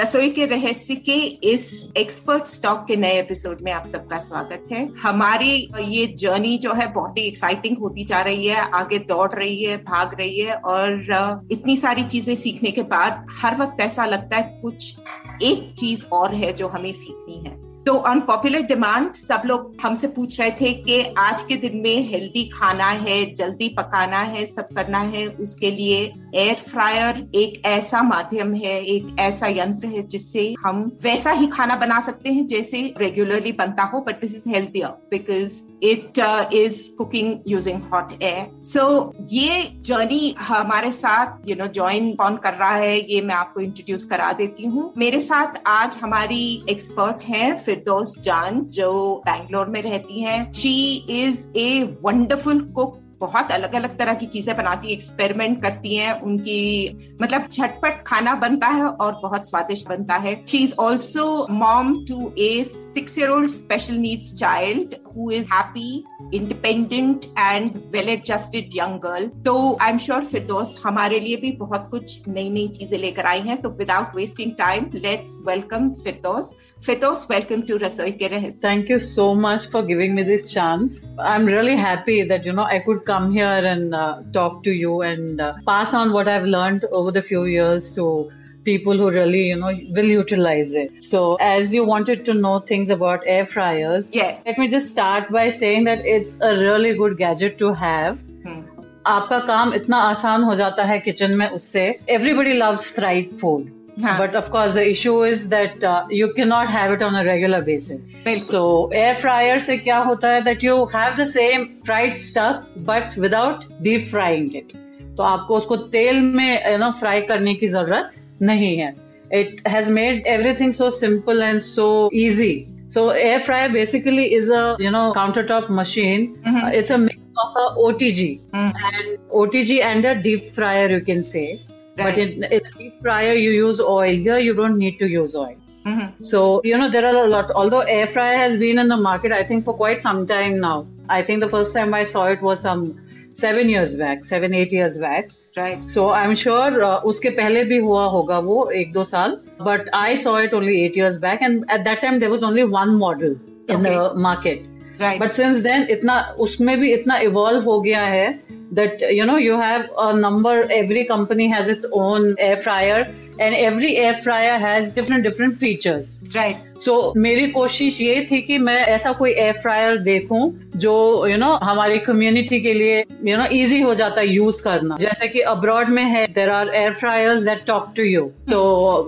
रसोई के रहस्य के इस एक्सपर्ट स्टॉक के नए एपिसोड में आप सबका स्वागत है। हमारी ये जर्नी जो है बहुत ही एक्साइटिंग होती जा रही है, आगे दौड़ रही है, भाग रही है और इतनी सारी चीज़ें सीखने के बाद हर वक्त ऐसा लगता है कुछ एक चीज़ और है जो हमें सीखनी है। तो ऑन पॉपुलर डिमांड सब लोग हमसे पूछ रहे थे कि आज के दिन में हेल्दी खाना है, जल्दी पकाना है, सब करना है, उसके लिए एयर फ्रायर एक ऐसा माध्यम है, एक ऐसा यंत्र है जिससे हम वैसा ही खाना बना सकते हैं जैसे रेगुलरली बनता हो but this is healthier because it is cooking using hot air so ये जर्नी हमारे साथ यू नो ज्वाइन कौन कर रहा है, ये मैं आपको इंट्रोड्यूस करा देती हूँ। मेरे साथ आज हमारी एक्सपर्ट हैं फिरदौस जान जो बैंगलोर में रहती हैं she is a wonderful cook बहुत अलग अलग तरह की चीज़ें बनाती है एक्सपेरिमेंट करती हैं, उनकी मतलब झटपट खाना बनता है और बहुत स्वादिष्ट बनता है। She is also mom to a six year old special needs child who is happy independent and well adjusted young girl तो आई एम श्योर फिरदौस हमारे लिए भी बहुत कुछ नई नई चीज़ें लेकर आई हैं। तो without wasting time let's welcome Firdaus Firdaus, welcome to Rasoi Ke Thank you so much for giving me this chance. I'm really happy that you know I could come here and uh, talk to you and uh, pass on what I've learned over the few years to people who really you know will utilize it. So as you wanted to know things about air fryers yes. let me just start by saying that it's a really good gadget to have. Hmm. आपका काम इतना आसान हो जाता है kitchen में उससे. Everybody loves fried food हाँ. But of course the issue is that you can not have it on a regular basis बिल्कुल So air fryer से क्या होता है that you have the same fried stuff but without deep frying it. तो आपको उसको तेल में यू नो फ्राई करने की ज़रूरत नहीं है It has made everything so simple and so easy. So air fryer basically is a you know countertop machine. Mhm. Uh, it's a mix of a OTG mm-hmm. and OTG and a deep fryer you can say. Right. But in, in deep fryer, you use oil. Here, you don't need to use oil. Mm-hmm. So, you know, there are a lot. Although air fryer has been in the market, I think, for quite some time now. I think the first time I saw it was some seven years back, seven, eight years back. Right. So, I'm sure uh, uske pehle bhi hua hoga wo, ek do saal. But I saw it only eight years back. And at that time, there was only one model in okay. the market. Right. But since then, itna, usme bhi itna evolve ho gaya hai that you know you have a number. Every company has its own air fryer, and every air fryer has different different features. right. सो मेरी कोशिश ये थी कि मैं ऐसा कोई air fryer देखूँ जो यू you नो know, हमारी कम्युनिटी के लिए यू नो इजी हो जाता है यूज़ करना जैसे कि अब्रॉड में है there are air fryers that talk to you तो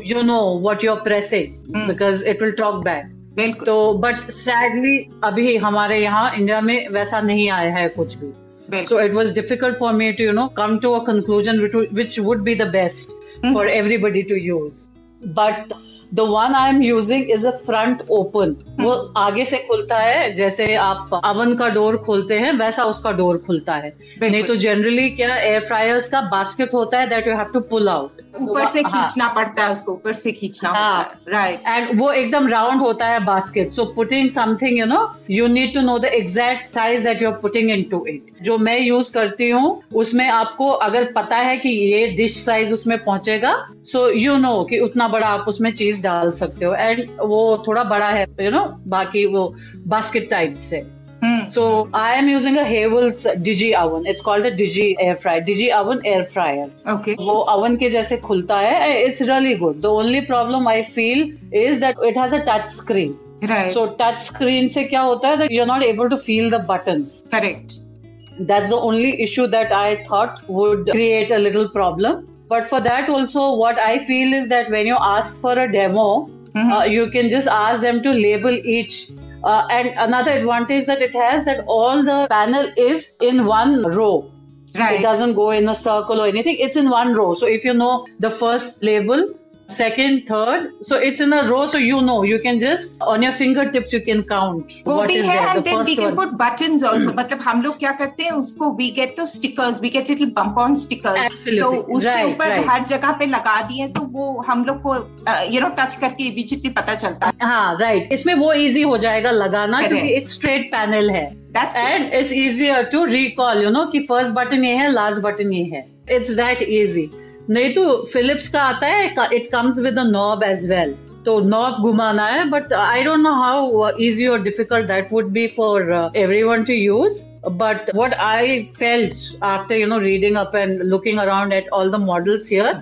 you know what you are pressing because it will talk back बिल्कुल तो बट सैडली अभी हमारे यहाँ इंडिया में वैसा नहीं आया है कुछ भी Well, so it was difficult for me to, you know, come to a conclusion which, which would be the best mm-hmm. for everybody to use. But the I am using is a front open वो आगे से खुलता है जैसे आप oven का door खोलते हैं वैसा उसका डोर खुलता है। नहीं तो जनरली क्या एयर फ्रायर्स का बास्केट होता है that you have to pull out ऊपर से हाँ। खींचना पड़ता है उसको ऊपर से खींचना। होता है राइट एंड वो एकदम राउंड होता है basket so putting something you know you need to know the exact size that you are putting into it जो मैं यूज़ करती हूँ उसमें आपको अगर पता है कि ये डिश साइज़ उसमें पहुंचेगा सो यू नो कि उतना बड़ा आप उसमें चीज़ डाल सकते हो। एंड वो थोड़ा बड़ा है यू नो बाकी वो बास्केट टाइप से। So I am using a Havells digi oven it's called a digi air fryer digi oven air fryer okay वो अवन के जैसे खुलता है it's really good the only problem I feel is that it has a touch screen so touch screen से क्या होता है that you are not able to feel the buttons correct that's the only issue that I thought would create a little problem But for that also, what I feel is that when you ask for a demo, Mhm. uh, you can just ask them to label each Uh, and another advantage that it has that all the panel is in one row. Right. It doesn't go in a circle or anything. It's in one row. So if you know the first label, second, third, so it's in a row. So you know you can just on your fingertips you can count वो what भी is है there. and The then we can one. put buttons also मतलब हम लोग क्या करते हैं उसको we get to stickers we get little bump on stickers Absolutely. तो उसके Right, ऊपर right. हर जगह पे लगा दिए तो वो हम लोग को यू नो टच करके इमीडिएटली पता चलता है हाँ राइट इसमें वो इजी हो जाएगा लगाना Correct. क्योंकि एक स्ट्रेट पैनल है That's good. And it's easier to recall you know कि फ़र्स्ट बटन ये है लास्ट बटन ये है इट्स दैट इजी नहीं तो फिलिप्स का आता है it comes with a knob as well तो नॉब घुमाना है but I don't know how easy और difficult that would be for everyone to use but what I felt after you know reading up and looking around at all the models here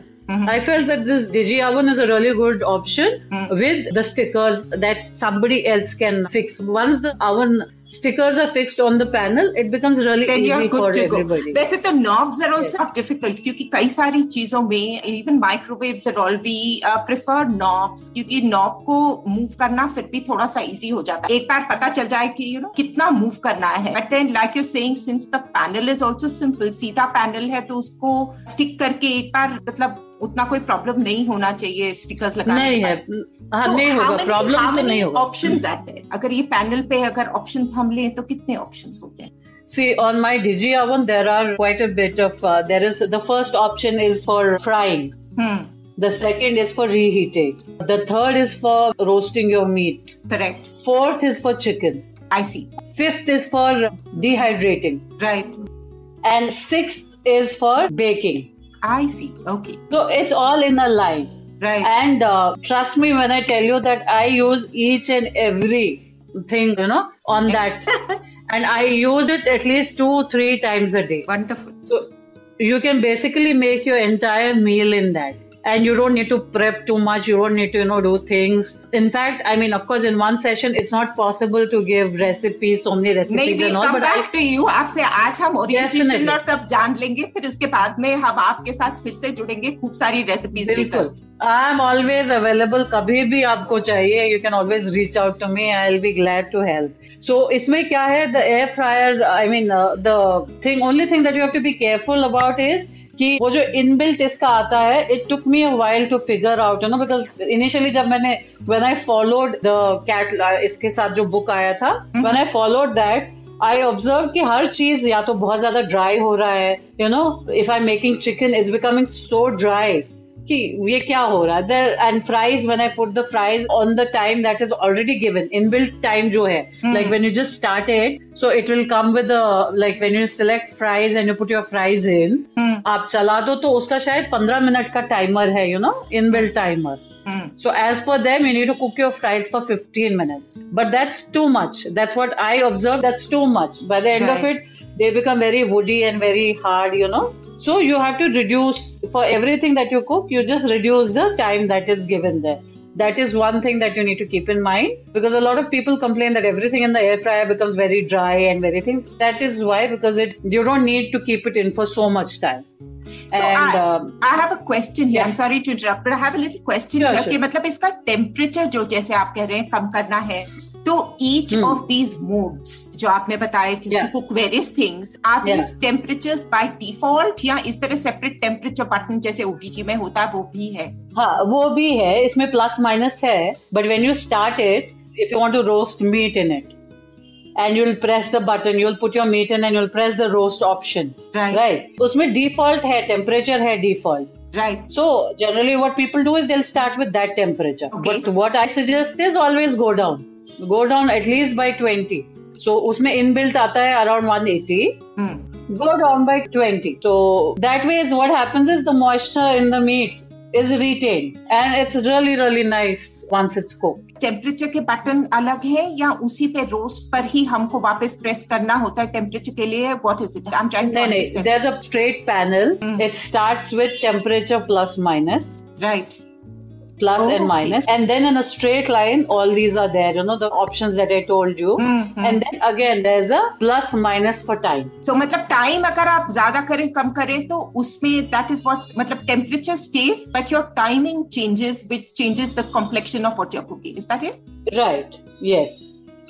I felt that this digi oven is a really good option with the stickers that somebody else can fix once the oven stickers are fixed on the panel, it becomes really then easy for everybody. वैसे तो knobs are also difficult क्योंकि कई सारी चीज़ों में even microwaves and all we uh, prefer knobs क्योंकि knob को move करना फिर भी थोड़ा सा easy हो जाता है एक बार पता चल जाए कि you know कितना move करना है but then like you're saying since the panel is also simple सीधा panel है तो उसको stick करके एक बार मतलब उतना कोई प्रॉब्लम नहीं होना चाहिए स्टिकर्स लगाने नहीं है हाँ So नहीं होगा प्रॉब्लम तो नहीं होगा options आते हैं अगर ये पैनल पे अगर ऑप्शंस हम लें तो कितने ऑप्शंस होते हैं See, on my Digi oven, there are quite a bit of. Uh, there is the first option is for frying. Hmm The second is for reheating. The third is for roasting your meat. Correct Fourth is for chicken. I C Fifth is for dehydrating. Right And sixth is for baking. I C okay So it's all in a line. Right And uh, trust me when I tell you that I use each and every thing, you know, on that. and I use it at least two, three times a day. Wonderful. So you can basically make your entire meal in that. And you don't need to prep too much. You don't need to, you know, do things. In fact, I mean, of course, in one session, it's not possible to give recipes, so many recipes we and all. Come But I, back to you आपसे आज हम orientation और सब जान लेंगे फिर उसके बाद में हम आपके साथ फिर से जुड़ेंगे खूब सारी रेसिपीज़ बिल्कुल आई एम ऑलवेज अवेलेबल कभी भी आपको चाहिए you can always reach out to me I will be glad to help so इसमें क्या है the air fryer I mean the thing only thing that you have to be careful about is कि वो जो inbuilt इसका आता है it took me a while to figure out you know because initially जब मैंने when I followed the cat इसके साथ जो बुक आया था when I followed that I observe कि हर चीज़ या तो बहुत ज़्यादा ड्राई हो रहा है you know if I making chicken is becoming so dry कि ये क्या हो रहा है and fries when I put the fries on the time that is already given inbuilt time जो है like when you just started so it will come with like when you select fries and you put your fries in आप चला दो तो उसका शायद पंद्रह minute का टाइमर है you know inbuilt timer So as per them, you need to cook your fries for 15 minutes. But that's too much. That's what I observed. That's too much. By the end right. of it, they become very woody and very hard, you know. So you have to reduce for everything that you cook, you just reduce the time that is given there. That is one thing that you need to keep in mind because a lot of people complain that everything in the air fryer becomes very dry and very thing. That is why because it you don't need to keep it in for so much time. So and I, um, I have a question here. Yeah. I'm sorry to interrupt, but I have a little question Sure, here sure. कि मतलब इसका temperature जो जैसे आप कह रहे हैं कम करना है तो each Hmm. of these modes जो आपने बताए to Yeah. cook various things are Yeah. these temperatures by default या इस तरह separate temperature button जैसे OTG में होता है वो भी है हाँ वो भी है इसमें प्लस माइनस है but when you start it if you want to roast meat in it and you will press the button you will put your meat in and you will press the roast option Right. Right उसमें default है temperature है default right So generally, what people do is they'll start with that temperature. Okay. But what I suggest is always go down. Go down at least by twenty so उसमें inbuilt आता है around one eighty go down by twenty so that way is what happens is the moisture in the meat is retain and it's really really nice once it's को temperature के button अलग है या उसी पे roast पर ही हमको वापस प्रेस करना होता है टेम्परेचर के लिए? What is it I am trying नहीं नहीं there is a straight panel it starts with temperature plus minus right plus Oh, and okay. minus. And then in a straight line, all these are there, you know, the options that I told you. Mhm. And then again, there's a plus minus for time. सो मतलब time अगर आप ज्यादा करें कम करें तो उसमें that is what मतलब temperature stage but your timing changes which changes the complexion of what your cooking is that it Right. Yes.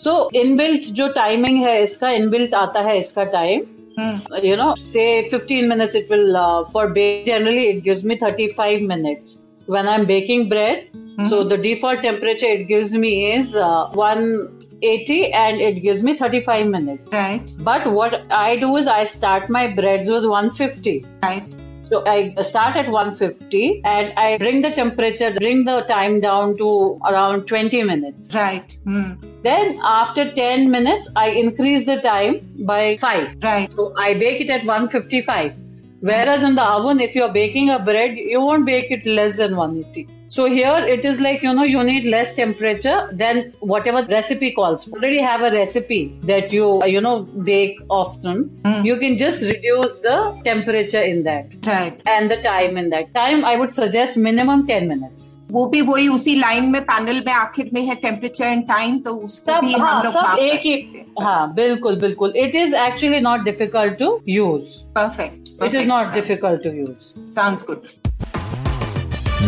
So inbuilt जो टाइमिंग है इसका इनबिल्ट आता है इसका time hmm you know say 15 minutes it will uh, for bake generally it gives me 35 minutes when I'm baking bread. Mm-hmm. So the default temperature it gives me is uh, 180 and it gives me 35 minutes. Right. But what I do is I start my breads with 150. Right. So I start at 150 and I bring the temperature, bring the time down to around 20 minutes. Right. Mm. Then after 10 minutes, I increase the time by 5. Right. So I bake it at 155. Whereas in the oven, if you're baking a bread, you won't bake it less than 180. So here it is like, you know, you need less temperature than whatever recipe calls. for. Already have a recipe that you, uh, you know, bake often. Hmm. You can just reduce the temperature in that right and the time in that. Time, I would suggest minimum 10 minutes. वो भी वही उसी line में panel में आखिर में है temperature and time तो उसको सब भी हम हाँ लोग सब माप कर एक ही सकते हैं हाँ बिल्कुल बिल्कुल it is actually not difficult to use perfect it is not difficult to use sounds good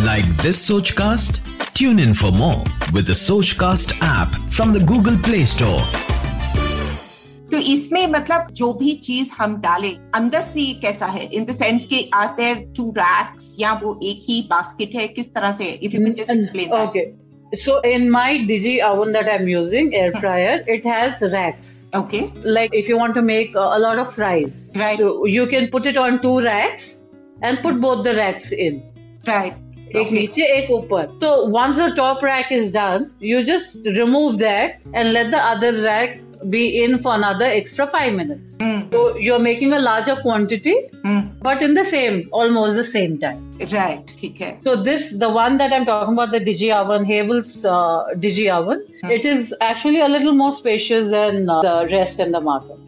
Like this Sochcast? Tune in for more with the Sochcast app from the Google Play Store. तो इसमें मतलब जो भी चीज हम डालें अंदर से ये कैसा है इन द सेंस के आर देयर टू रैक्स या वो एक ही बास्केट है किस तरह से if you can just explain Okay. So in my Digi oven that I'm using, air fryer, it has racks. Okay Like if you want to make uh, a lot of fries, Right. so you can put it on two racks and put both the racks in. Right एक नीचे एक ऊपर so once the top rack is done you just remove that and let the other rack be in for another extra 5 minutes Mm. so you're making a larger quantity mm. but in the same almost the same time right ठीक है so this the one that i'm talking about the digi oven havel's uh, digi oven mm. it is actually a little more spacious than uh, the rest in the market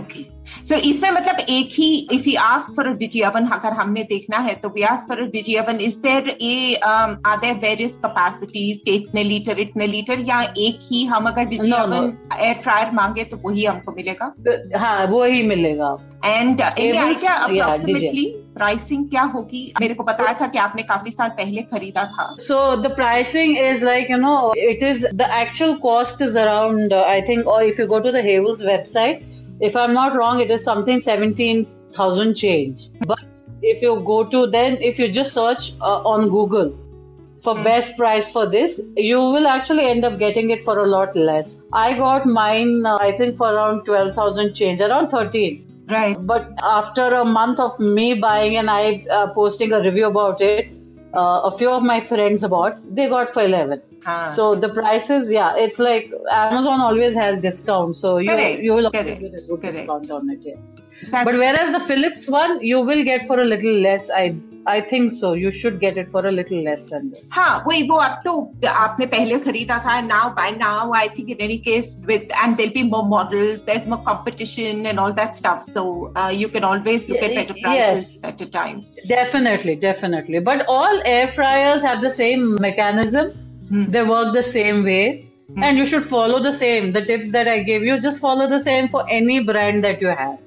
okay so so, इसमें मतलब एक ही if you ask for digi अगर हमने देखना है तो we ask for digi is there a are there various capacities के इतने लीटर इतने लीटर या एक ही हम अगर ओवन एयर फ्रायर मांगे तो वही हमको मिलेगा? तो, हाँ वो ही मिलेगा and any Havells, approximately pricing क्या होगी? मेरे को बताया था कि आपने काफ़ी साल पहले खरीदा था। So the pricing like you know it is the actual cost is around uh, I think or if you go to the Havel's website if I'm not wrong, it is something 17,000 change. But if you go to then, if you just search uh, on Google for mm. best price for this, you will actually end up getting it for a lot less. I got mine, uh, I think, for around 12,000 change, around 13. Right. But after a month of me buying and I uh, posting a review about it, uh, a few of my friends bought, they got for 11. हाँ So the prices, yeah, it's like Amazon always has discounts. So you, Correct, you will always correct, get a discount on it, yes. That's- But whereas the Philips one, you will get for a little less. I I think so. You should get it for a little less than this. हाँ वही वो अब तो आपने पहले खरीदा था now by now I think in any case with and there be more models there is more competition and all that stuff so you can always look eight Yeah, better prices at a time Definitely, definitely. But all air fryers have the same mechanism. Hmm. They work the same way. And you should follow the same. The tips that I gave you, just follow the same for any brand that you have.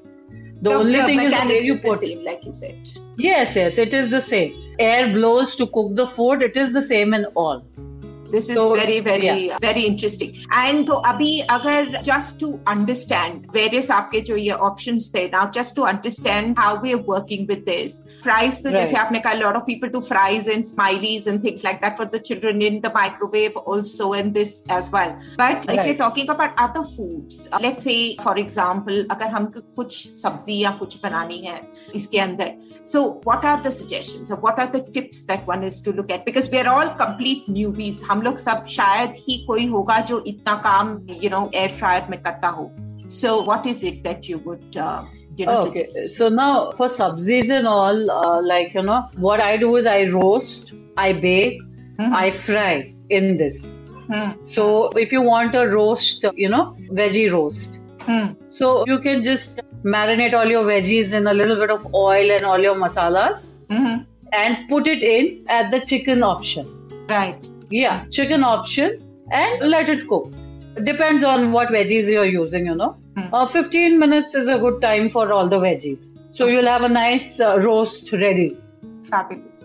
The, only thing is the way you put it. like you said Yes, yes, it is the same. Air blows to cook the food, it is the same in all this is so, very very yeah. very interesting and so abhi agar just to understand various aapke jo ye options the now just to understand how we are working with this fries to right. jaise aapne kaha a lot of people do fries and smileys and things like that for the children in the microwave also and this as well but right. if you're talking about other foods uh, let's say for example agar hum kuch sabzi ya kuch banani hai iske andar so what are the suggestions or what are the tips that one is to look at because we are all complete newbies hum हम लोग सब शायद ही कोई होगा जो इतना काम you know air fryer में करता हो so what is it that you would uh, you know Okay, suggest so now for subsies and all, uh, like you know, what I do is I roast, I bake, Mhm. I fry in this. Hmm. So if you want a roast, you know, veggie roast, Hmm. so you can just marinate all your veggies in a little bit of oil and all your masalas Mhm. and put it in at the chicken option. right Yeah, chicken option and let it cook. Depends on what veggies you're using, you know. Hmm. Uh, 15 minutes is a good time for all the veggies. So you'll have a nice uh, roast ready. fabulous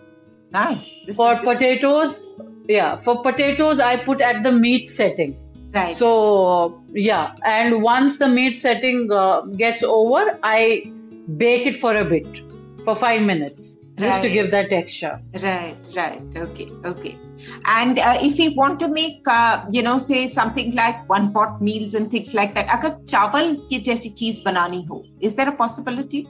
nice this For is- potatoes, yeah, for potatoes, I put at the meat setting. Right. So yeah, and once the meat setting uh, gets over, I bake it for a bit, for five minutes, just right. to give that texture right right. Okay okay. And uh, if we want to make uh, you know say something like one pot meals and things like that agar chawal ki jaisi cheese banani ho is there a possibility?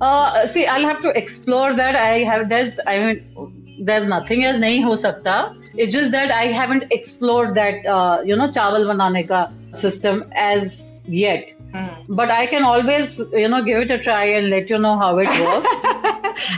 Uh, see i'll have to explore that. I have there's i mean there's nothing as nahi ho sakta it's just that i haven't explored that uh, you know chawal banane ka system as yet. Hmm. But I can always you know give it a try and let you know how it works.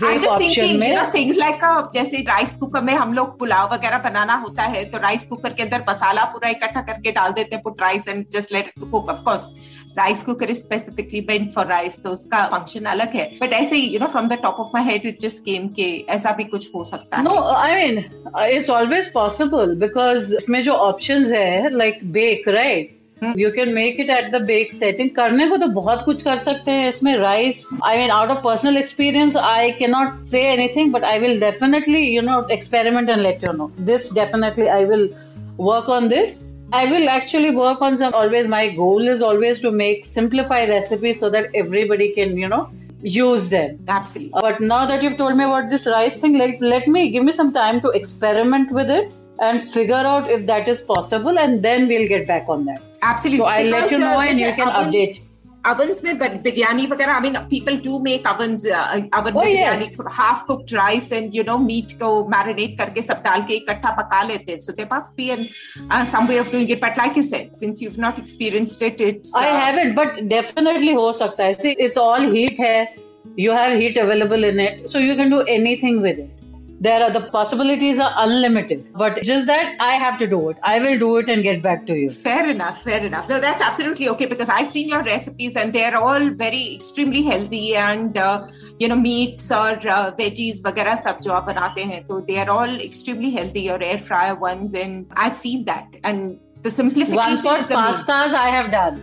I'm just thinking, में you know, things like uh, जैसे rice cooker में हम लोग पुलाव वगैरह बनाना होता है तो rice cooker के अंदर मसाला पूरा इकट्ठा करके डाल देते हैं put rice and just let it cook of course rice cooker is specifically meant for rice तो उसका फ़ंक्शन अलग है बट ऐसे you know from the top of my head it just came के ऐसा भी कुछ हो सकता है I mean uh, it's always possible because इसमें जो options है like bake right. Hmm. You can make it at the bake setting. करने को तो बहुत कुछ कर सकते हैं इसमें rice. I mean, out of personal experience, I cannot say anything, but I will definitely, you know, experiment and let you know. This definitely, I will work on this. I will actually work on some. Always, my goal is always to make simplify recipes so that everybody can, you know, use them. Absolutely. But now that you've told me about this rice thing, let, let me give me some time to experiment with it and figure out if that is possible, and then we'll get back on that. Absolutely. So I'll let Because, you know uh, and जैसे you can ovens- update. ovens में ब- बिरयानी वगैरह I mean people do make ovens uh, oven में Oh, biryani yes. Half cooked rice and you know meat को marinate करके सब डाल के इकट्ठा पका लेते हैं so they must be an some way of doing it but like you said since you have not experienced it it's I haven't, but definitely हो सकता है. See, it's all heat है. You have heat available in it, so you can do anything with it. There are the possibilities are unlimited, but just that I have to do it. I will do it and get back to you. Fair enough, fair enough. No, that's absolutely okay because I've seen your recipes and they're all very extremely healthy and uh, you know meats or uh, veggies वगैरह सब जो आप बनाते हैं तो they are all extremely healthy your air fryer ones and I've seen that and the simplification One pot is the main. pastas I have done.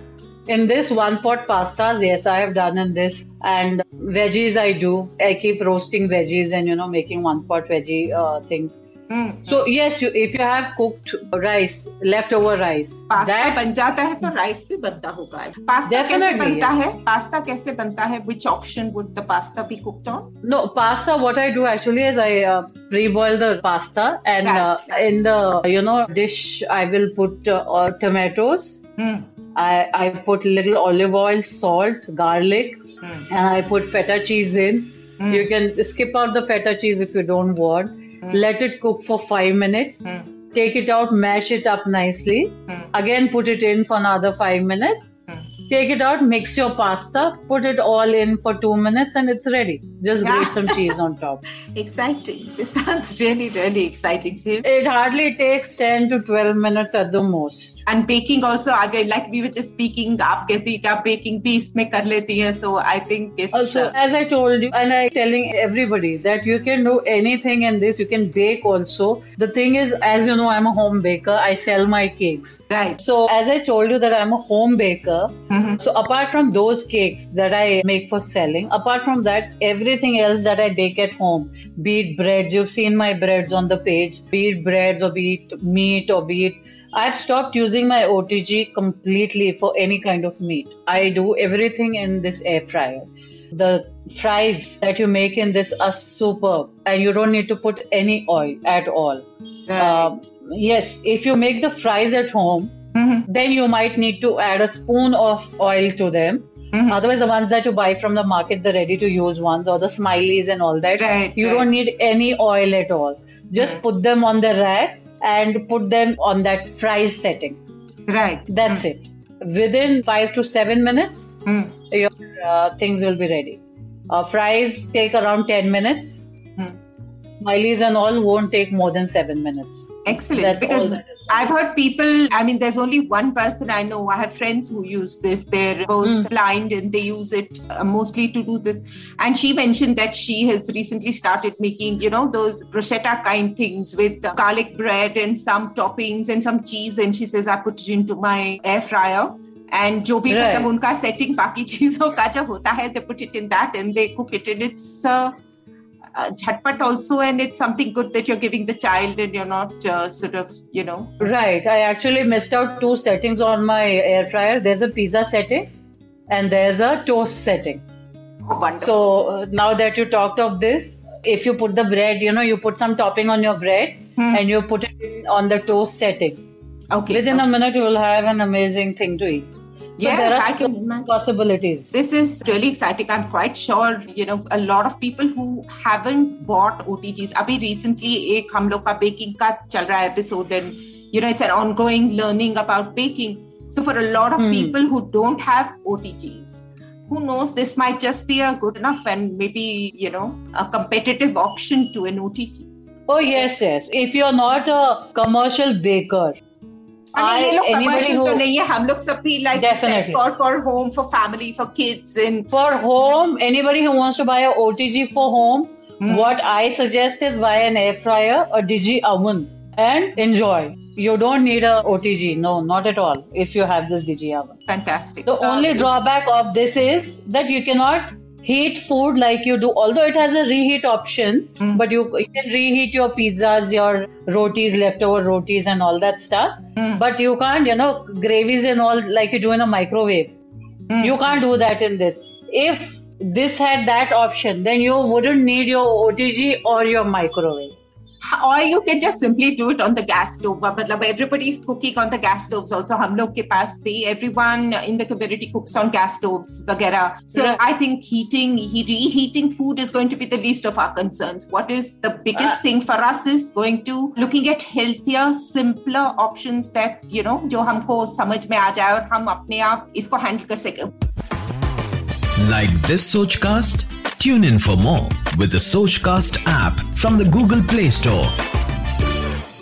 In this one pot pastas, yes, I have done in this. And veggies I do. I keep roasting veggies and you know making one pot veggie uh, things. Hmm. So yes, you, if you have cooked rice, leftover rice, pasta that बन जाता है तो rice भी बनता होगा pasta कैसे Definitely, बनता yes. है पास्ता कैसे बनता है which option would the pasta be cooked on no pasta. What I do actually is I uh, pre-boil the pasta and uh, in the you know dish I will put uh, uh, tomatoes. Hmm. I I put little olive oil, salt, garlic, Hmm. and I put feta cheese in. Hmm. You can skip out the feta cheese if you don't want. Let it cook for five minutes. Hmm. Take it out, mash it up nicely. Hmm. Again, put it in for another five minutes. Hmm. Take it out, mix your pasta, put it all in for two minutes, and it's ready just grate some cheese on top. exciting. This sounds really, really exciting. See? It hardly takes 10 to 12 minutes at the most. And baking also, again, like we were just speaking, aap kehti aap baking piece mein kar leti hai, so I think it's... Oh, also, uh, as I told you, and I'm telling everybody that you can do anything in this. You can bake also. The thing is, as you know, I'm a home baker. I sell my cakes. Right. So as I told you that I'm a home baker. Mm-hmm. So apart from those cakes that I make for selling, apart from that, every everything else that I bake at home, be it breads, you've seen my breads on the page, be it breads or be it meat or be it I've stopped using my OTG completely for any kind of meat. I do everything in this air fryer. The fries that you make in this are superb, and you don't need to put any oil at all. right. Um, yes, if you make the fries at home, Mhm. then you might need to add a spoon of oil to them. Mhm. Otherwise, the ones that you buy from the market, the ready to use ones or the smileys and all that, Right, you right. don't need any oil at all. Just Hmm. put them on the rack and put them on that fries setting. right That's it. Within five to seven minutes, Hmm. your uh, things will be ready. Uh, fries take around 10 minutes. Hmm. Smileys and all won't take more than seven minutes. Excellent. That's because. I've heard people, I mean, there's only one person I know. I have friends who use this. They're both Mm. blind and they use it uh, mostly to do this. And she mentioned that she has recently started making, you know, those bruschetta kind things with uh, garlic bread and some toppings and some cheese. And she says, I put it into my air fryer. And जो भी Right. मतलब उनका setting बाकी चीजों का जो होता है, they put it in that and they cook it. And it's uh, jhatpat also, and it's something good that you're giving the child, and you're not uh, sort of, you know. Right. I actually missed out two settings on my air fryer. There's a pizza setting and there's a toast setting. Oh, wonderful. So uh, now that you talked of this, if you put the bread, you know, you put some topping on your bread Hmm. and you put it in on the toast setting. okay. Within okay. a minute, you will have an amazing thing to eat. Yes, there are I can imagine. possibilities. This is really exciting. I'm quite sure, you know, a lot of people who haven't bought OTGs. Abhi recently, a Kamloka baking ka chalra episode and, you know, it's an ongoing learning about baking. So for a lot of hmm. people who don't have OTGs, who knows, this might just be a good enough and maybe, you know, a competitive option to an OTG. Oh, yes, yes. If you're not a commercial baker, I, ये लोग anybody commercial who- तो नहीं है हम लोग सब भी like Definitely. for for home for family for kids and for home, anybody who wants to buy a OTG for home, Hmm. what I suggest is buy an air fryer, a digi oven, and enjoy. You don't need a OTG, no, not at all. If you have this digi oven, fantastic. the So, only drawback of this is that you cannot heat food like you do. Although it has a reheat option, Hmm. but you, you can reheat your pizzas, your rotis, leftover rotis, and all that stuff. Hmm. But you can't, you know, gravies and all like you do in a microwave. Hmm. You can't do that in this. If this had that option, then you wouldn't need your OTG or your microwave or you can just simply do it on the gas stove मतलब everybody is cooking on the gas stoves also हम लोग के पास भी everyone in the community cooks on gas stoves वगैरह so Right. I think heating he reheating food is going to be the least of our concerns what is the biggest Uh, thing for us is going to looking at healthier simpler options that you know जो हमको समझ में आ जाए और हम अपने आप इसको handle कर सके Like this Sochcast? Tune in for more with the Sochcast app from the Google Play Store.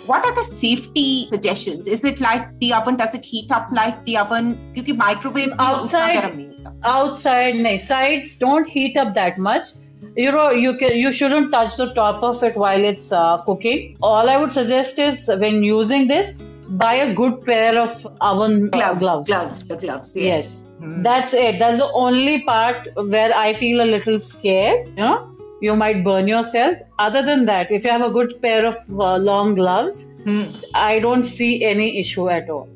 What are the safety suggestions? Is it like the oven? Does it heat up like the oven? Because microwave outside, outside, no, sides don't heat up that much. You know, you can you shouldn't touch the top of it while it's uh, cooking. All I would suggest is when using this, buy a good pair of oven gloves. Gloves. gloves, the gloves. yes. yes Hmm. That's it. That's the only part where I feel a little scared. You know, you might burn yourself. Other than that, if you have a good pair of uh, long gloves, Hmm. I don't see any issue at all.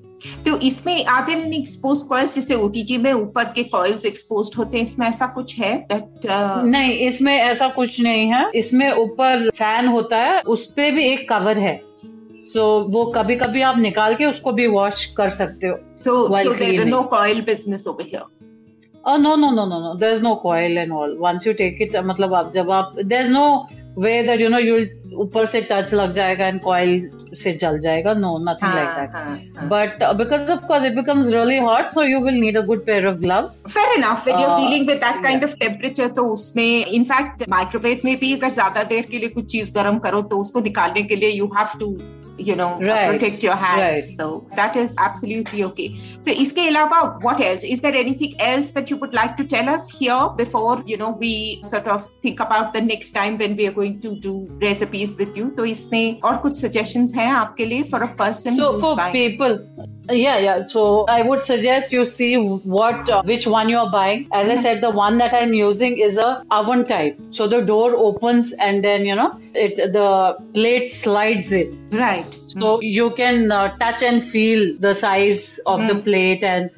तो इसमें there any expose coils जैसे OTG में ऊपर के coils exposed होते हैं इसमें ऐसा कुछ है uh, दैट नहीं इसमें ऐसा कुछ नहीं है इसमें ऊपर फ़ैन होता है उस पे भी एक कवर है सो वो कभी कभी आप निकाल के उसको भी वॉश कर सकते हो so no coil business over no no no no no there is no coil and all once you take it मतलब आप जब आप there is no way that you know you ऊपर से टच लग जाएगा एंड कॉयल से जल जाएगा. No nothing like that but because of course it becomes really hot so you will need a good pair of gloves fair enough if you dealing with that kind of temperature तो उसमें in fact microwave में भी अगर ज़्यादा देर के लिए कुछ चीज़ गर्म करो तो उसको निकालने के लिए you have to you know uh, right. protect your hands. Right. so that is absolutely okay. So iske ilawa what else? Is there anything else that you would like to tell us here before you know we sort of think about the next time when we are going to do recipes with you? so isme aur kuch suggestions hain aapke liye for a person so for buying. people yeah yeah. So i would suggest you see what uh, which one you are buying. As i mm-hmm. said the one that i'm using is a oven type. So the door opens and then you know it the plate slides in. Right. So you can uh, touch and feel the size of the Mm. plate and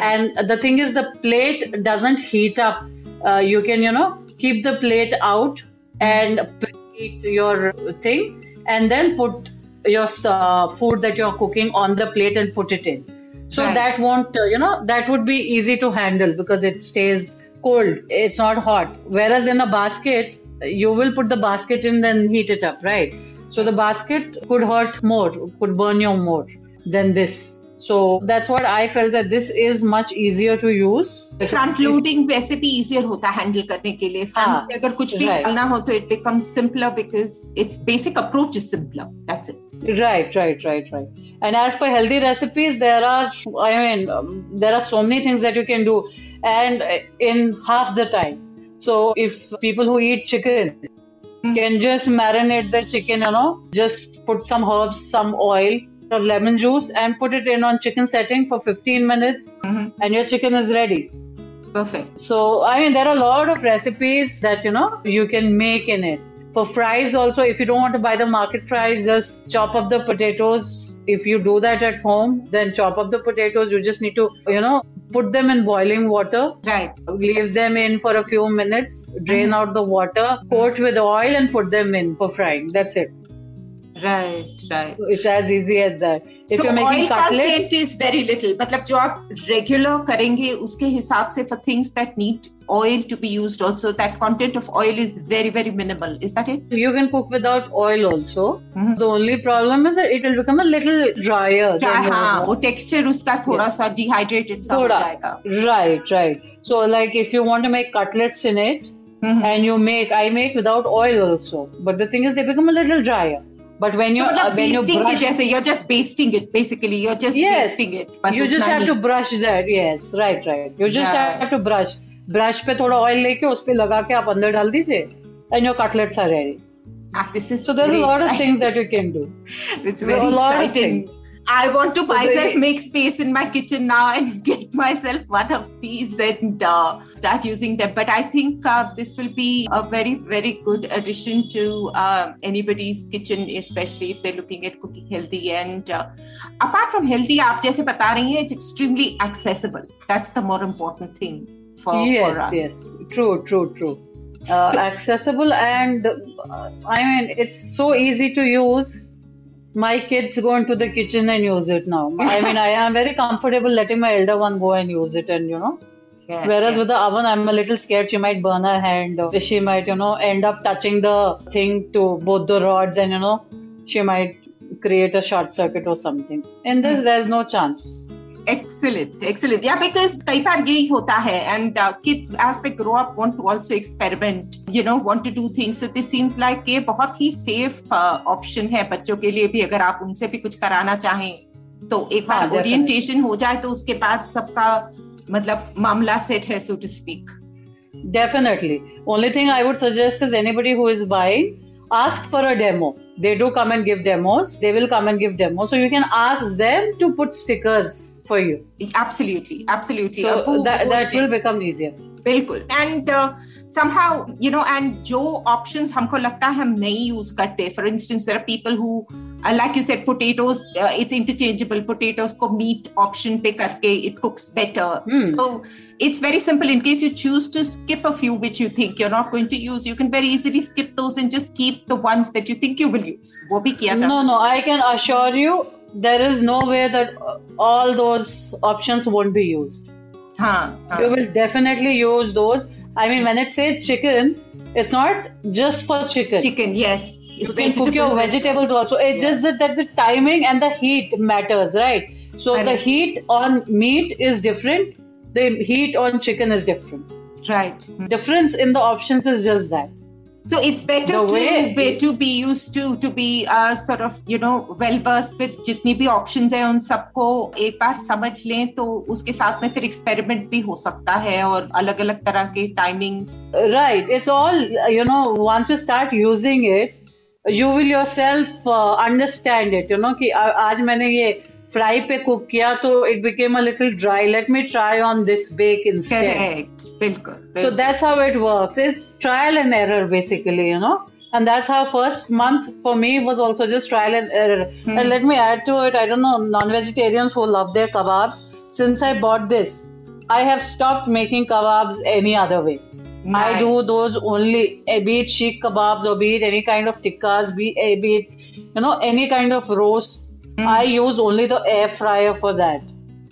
and the thing is the plate doesn't heat up. Uh, you can you know keep the plate out and preheat your thing and then put your uh, food that you're cooking on the plate and put it in. So Right. that won't uh, you know that would be easy to handle because it stays cold. It's not hot. Whereas in a basket you will put the basket in and heat it up, right? So the basket could hurt more, could burn you more than this. So that's what I felt that this is much easier to use. Front loading वैसे भी easier होता है handle करने के लिए front हाँ, से अगर कुछ भी right. डालना हो तो it becomes simpler because it's basic approach is simpler that's it Right, right, right, right. And as for healthy recipes, there are, I mean, um, there are so many things that you can do, and uh, in half the time. So if people who eat chicken can just marinate the chicken, you know, just put some herbs, some oil, or lemon juice, and put it in on chicken setting for 15 minutes, mm-hmm. and your chicken is ready. Perfect. So, I mean, there are a lot of recipes that, you know, you can make in it. For fries, also, if you don't want to buy the market fries, just chop up the potatoes. If you do that at home, then chop up the potatoes. You just need to, you know, put them in boiling water, Right. leave them in for a few minutes, drain mm-hmm. out the water, coat with oil, and put them in for frying. That's it Right. Right. It's as easy as that. If so you're making oil cutlets, content is very little. मतलब जो आप regular करेंगे उसके हिसाब से for things that need oil to be used also that content of oil is very very minimal. Is that it? you can cook without oil also. Mhm. The only problem is that it will become a little drier. than हाँ normal. वो texture उसका थोड़ा सा dehydrated सा हो थोड़ा. जाएगा. Right, right. So, like if you want to make cutlets in it, Mhm. and you make, I make without oil also. But the thing is, they become a little drier. But when you So मतलब uh, when you basting के brush, जैसे you're just basting it basically you're just Yes. basting it. बस you just उतना have he. to brush that. Yes, right, right. You just Right. have to brush. Brush पे थोड़ा oil लेके उस पे लगा के आप अंदर डाल दीजिए, and your cutlets are ready. Ah, this is So there's a very lot of exciting. things that you can do. It's There are very a lot of exciting. things. I want to So myself they- make space in my kitchen now and get myself one of these and uh, start using them. But I think uh, this will be a very, very good addition to uh, anybody's kitchen, especially if they're looking at cooking healthy. And uh, apart from healthy, aap jaise bata rahi hai, it's extremely accessible. That's the more important thing for, yes, for us. Yes, yes. True, true, true. Uh, accessible and uh, I mean, it's so easy to use my kids go into the kitchen and use it now. I mean, I am very comfortable letting my elder one go and use it, and you know, Yeah, Whereas yeah. with the oven, I'm a little scared she might burn her hand. Or she might, you know, end up touching the thing to both the rods, and you know, she might create a short circuit or something. In this, mm. there's no chance. Excellent, excellent. Yeah, because कई बार यही होता है and uh, kids as they grow up want to also experiment, you know, want to do things. So this seems like ये बहुत ही safe uh, option है बच्चों के लिए भी अगर आप उनसे भी कुछ कराना चाहें तो एक हाँ, बार ओरिएंटेशन हो जाए तो उसके बाद सबका मतलब मामला सेट है so to speak. Definitely. Only thing I would suggest is anybody who is buying, ask for a demo. They do come and give demos. They will come and give demos. So you can ask them to put stickers for you. Absolutely, absolutely. So अब वो- that, वो- that will become easier. बिल्कुल and somehow you know and जो options हमको लगता है हम नहीं use करते for instance there are people who uh, like you said potatoes uh, it's interchangeable potatoes को meat option पे करके it cooks better Hmm. so it's very simple in case you choose to skip a few which you think you're not going to use you can very easily skip those and just keep the ones that you think you will use वो भी किया जा No, no, I can assure you there is no way that uh, all those options won't be used. सकता हाँ हाँ You will definitely use those. I mean, when it says chicken, it's not just for chicken. chicken yes you can cook your vegetables also. It's just that, that the timing and the heat matters, right? So the heat on meat is different. The heat on chicken is different. right. Difference in the options is just that. So it's better to be, to be used to to be uh, sort of you know well versed with जितनी भी options हैं उन सबको एक बार समझ लें तो उसके साथ में फिर experiment भी हो सकता है और अलग अलग तरह के timings Right. It's all, you know, once you start using it, you will yourself uh, understand it, you know, कि आ- आज मैंने ये फ्राई पे कुक किया तो it became a little dry let me try on this bake instead बिल्कुल so that's how it works it's trial and error basically you know and that's how first month for me was also just trial and error. And let me add to it i don't know non-vegetarians who love their kebabs since i bought this i have stopped making kebabs any other way. I do those only, eh, be it seekh kebabs or be it any kind of tikkas, be, eh, be you know, any kind of roast Hmm. I use only the air fryer for that.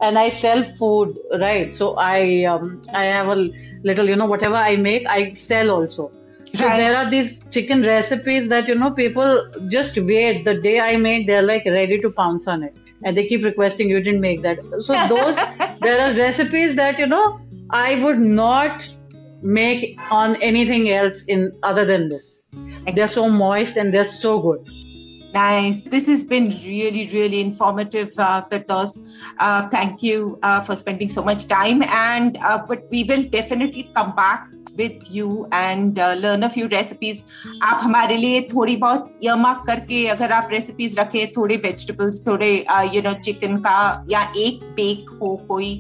And I sell food, right? So I um, I have a little, you know, whatever I make, I sell also. So Right. there are these chicken recipes that you know people just wait. The day I make, they're like ready to pounce on it, and they keep requesting you didn't make that. So those there are recipes that you know I would not make on anything else in other than this. They're so moist and they're so good. Nice. This has been really, really informative, uh, Firdaus. Uh, thank you uh, for spending so much time. And uh, but we will definitely come back with you and uh, learn a few recipes. आप हमारे लिए थोड़ी बहुत earmark करके अगर आप recipes रखें थोड़े vegetables थोड़े यू नो चिकन का या एक बेक हो कोई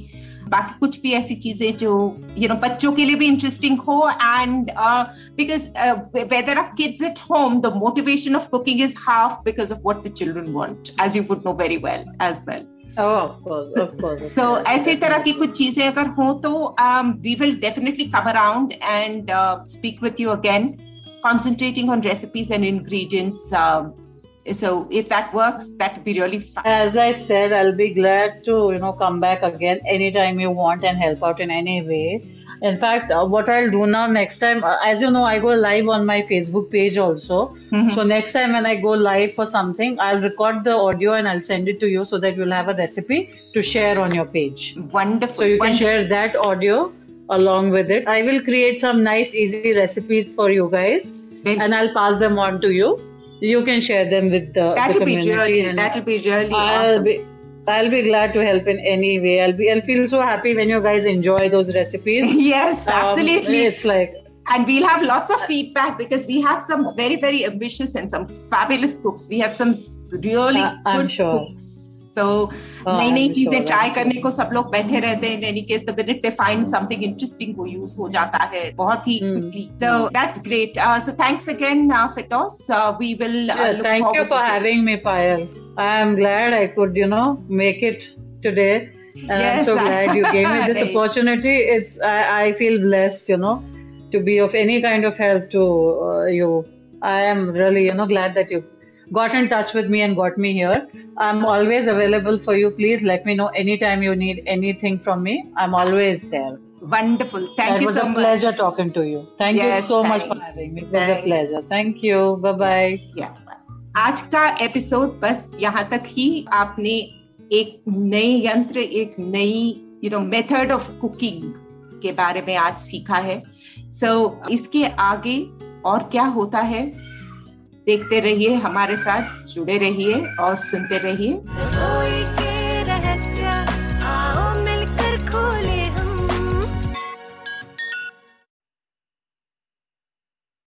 बाकी कुछ भी ऐसी चीजें जो यू नो बच्चों के लिए भी इंटरेस्टिंग हो and because whether are kids at home the motivation of cooking is half because of what the children want as you would know very well as well Oh, of course, of course. सो ऐसे तरह की कुछ चीजें अगर हो तो we will definitely come around and speak with you again concentrating on recipes and ingredients um, so if that works that would be really fun As I said, I'll be glad to you know come back again anytime you want and help out in any way. In fact, uh, what I'll do now next time, uh, as you know, I go live on my Facebook page also. So next time when I go live for something, I'll record the audio and I'll send it to you so that you'll have a recipe to share on your page. wonderful So you can wonderful. share that audio along with it. I will create some nice, easy recipes for you guys, Very- and I'll pass them on to you. You can share them with the, the that'll be community. really that'll be really I'll awesome be. I'll be glad to help in any way. I'll be. I'll feel so happy when you guys enjoy those recipes. yes Um, absolutely it's like and we'll have lots of feedback because we have some very very ambitious and some fabulous cooks we have some really Uh, I'm good sure. cooks so नई नई चीज़ें try करने को सब लोग बैठे रहते हैं any case the minute they find something interesting वो यूज़ हो जाता है बहुत ही quickly so that's great so thanks again फिटोस we will thank you for having me Payal I am glad I could you know make it today I'm so glad you gave me this opportunity. It's I, I feel blessed, you know, to be of any kind of help to uh, you. I am really, you know, glad that you got in touch with me and got me here. I'm always available for you. Please let me know anytime you need anything from me. I'm always there. wonderful thank it you so much. It was a pleasure talking to you. Thank yes, you so much for having me. It was a pleasure. Thank you. Bye bye. Yeah. आज का episode बस यहाँ तक ही आपने एक नई यंत्र एक नई you know method of cooking के बारे में आज सीखा है सो so, इसके आगे और क्या होता है देखते रहिए हमारे साथ जुड़े रहिए और सुनते रहिए।